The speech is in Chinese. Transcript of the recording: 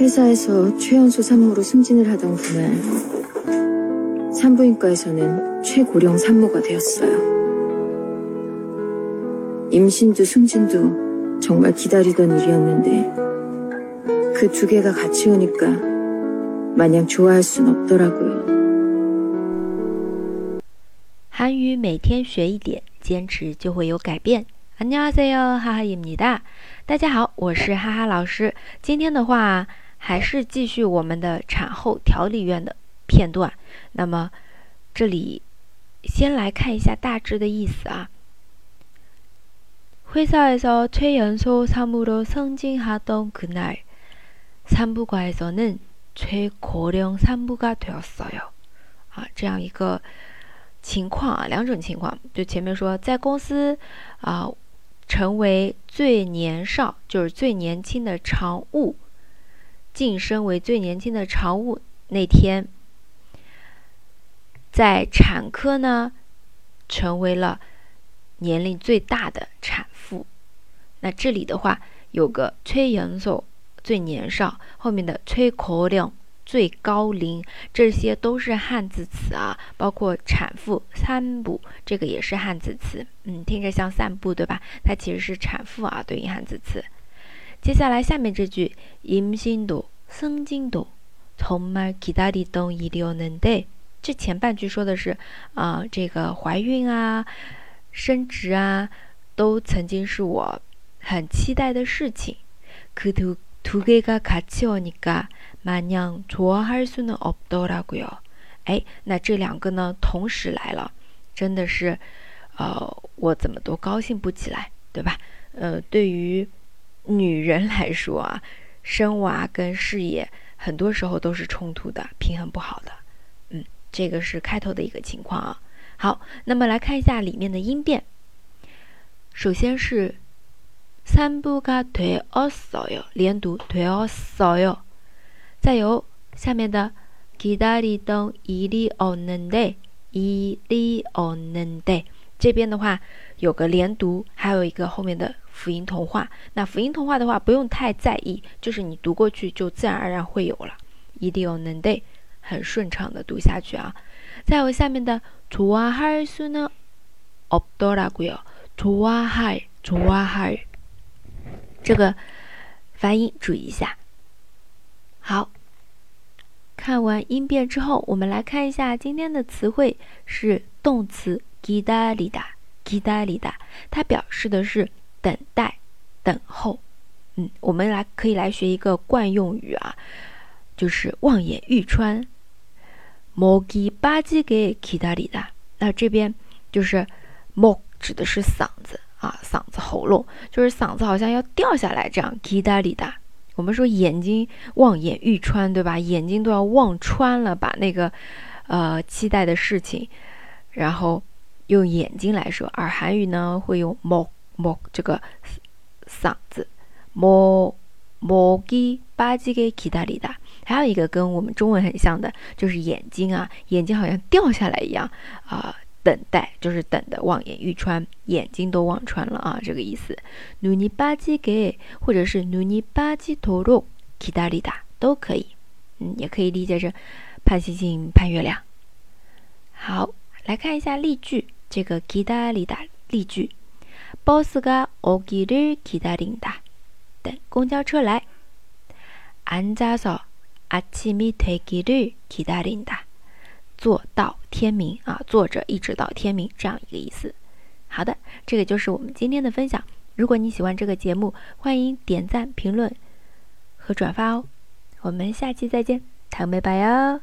회사에서 최연소 산모로 승진을 하던 그날 산부인과에서는 최고령 산모가 되었어요. 임신도 승진도 정말 기다리던 일이었는데 그 두 개가 같이 오니까 마냥 좋아할 순 없더라고요. 韩语每天学一点，坚持就会有改变。안녕하세요，哈哈입니다大家好，我是哈哈老师。今天的话， 还是继续我们的产后调理院的片段。那么，这里先来看一下大致的意思啊。회사에서최연소산모로승진하던그날산부과에서는최고령산부가되었어요啊，这样一个情况啊，两种情况。就前面说，在公司啊。成为最年少，就是最年轻的常务， 晋升为最年轻的常务那天，在产科呢，成为了年龄最大的产妇。那这里的话，有个崔元寿最年少，后面的崔可亮。最高龄，这些都是汉字词啊，包括产妇、散步，这个也是汉字词。嗯，听着像散步，对吧？它其实是产妇啊，对应汉字词。接下来下面这句，임신도승진도정말기다리던일이었는 데， 这前半句说的是啊，这个怀孕啊、升职啊，都曾经是我很期待的事情。그두두개가같이오니까마냥좋아할수는없더라고요哎，那这两个呢，同时来了，真的是，呃，我怎么都高兴不起来，对吧？呃，对于 女人来说啊，生娃跟事业很多时候都是冲突的，平衡不好的。嗯，这个是开头的一个情况啊。好，那么来看一下里面的音变。首先是산부가되었어 요， 连读되었어 요。 再有下面的기다리던일이없는 데， 일이없는 데， 这边的话 有个连读，还有一个后面的辅音同化。那辅音同化的话不用太在意，就是你读过去就自然而然会有了。일이없는 데， 很顺畅的读下去啊。再有下面的좋아할수는없더라고 요， 좋아 할， 좋아 할， 这个发音注意一下。好，看完音变之后，我们来看一下今天的词汇是动词 “gidalida”，“gidalida”，它表示的是等待、等候。嗯，我们来可以来学一个惯用语啊，就是望眼欲穿。莫吉巴吉给 gidalida，那这边就是莫指的是嗓子啊，嗓子喉咙，就是嗓子好像要掉下来这样 gidalida。我们说眼睛望眼欲穿，对吧？眼睛都要望穿了，把那个呃期待的事情，然后用眼睛来说。而韩语呢，会用목 목这个嗓子，목목이빠지게기다리 다。 还有一个跟我们中文很像的，就是眼睛啊，眼睛好像掉下来一样啊。等待就是等的望眼欲穿，眼睛都望穿了啊，这个意思。努尼巴基给，或者是努尼巴基토록 기다리 다， 都可以。嗯，也可以理解成盼星星盼月亮。好，来看一下例句， 这个기다리다例句。버스가오기를기다린 다， 等公交车来。앉아서아침이되기를기다린 다。 坐到天明啊，坐着一直到天明这样一个意思。好的，这个就是我们今天的分享。如果你喜欢这个节目，欢迎点赞、评论和转发哦。我们下期再见，拜拜哦。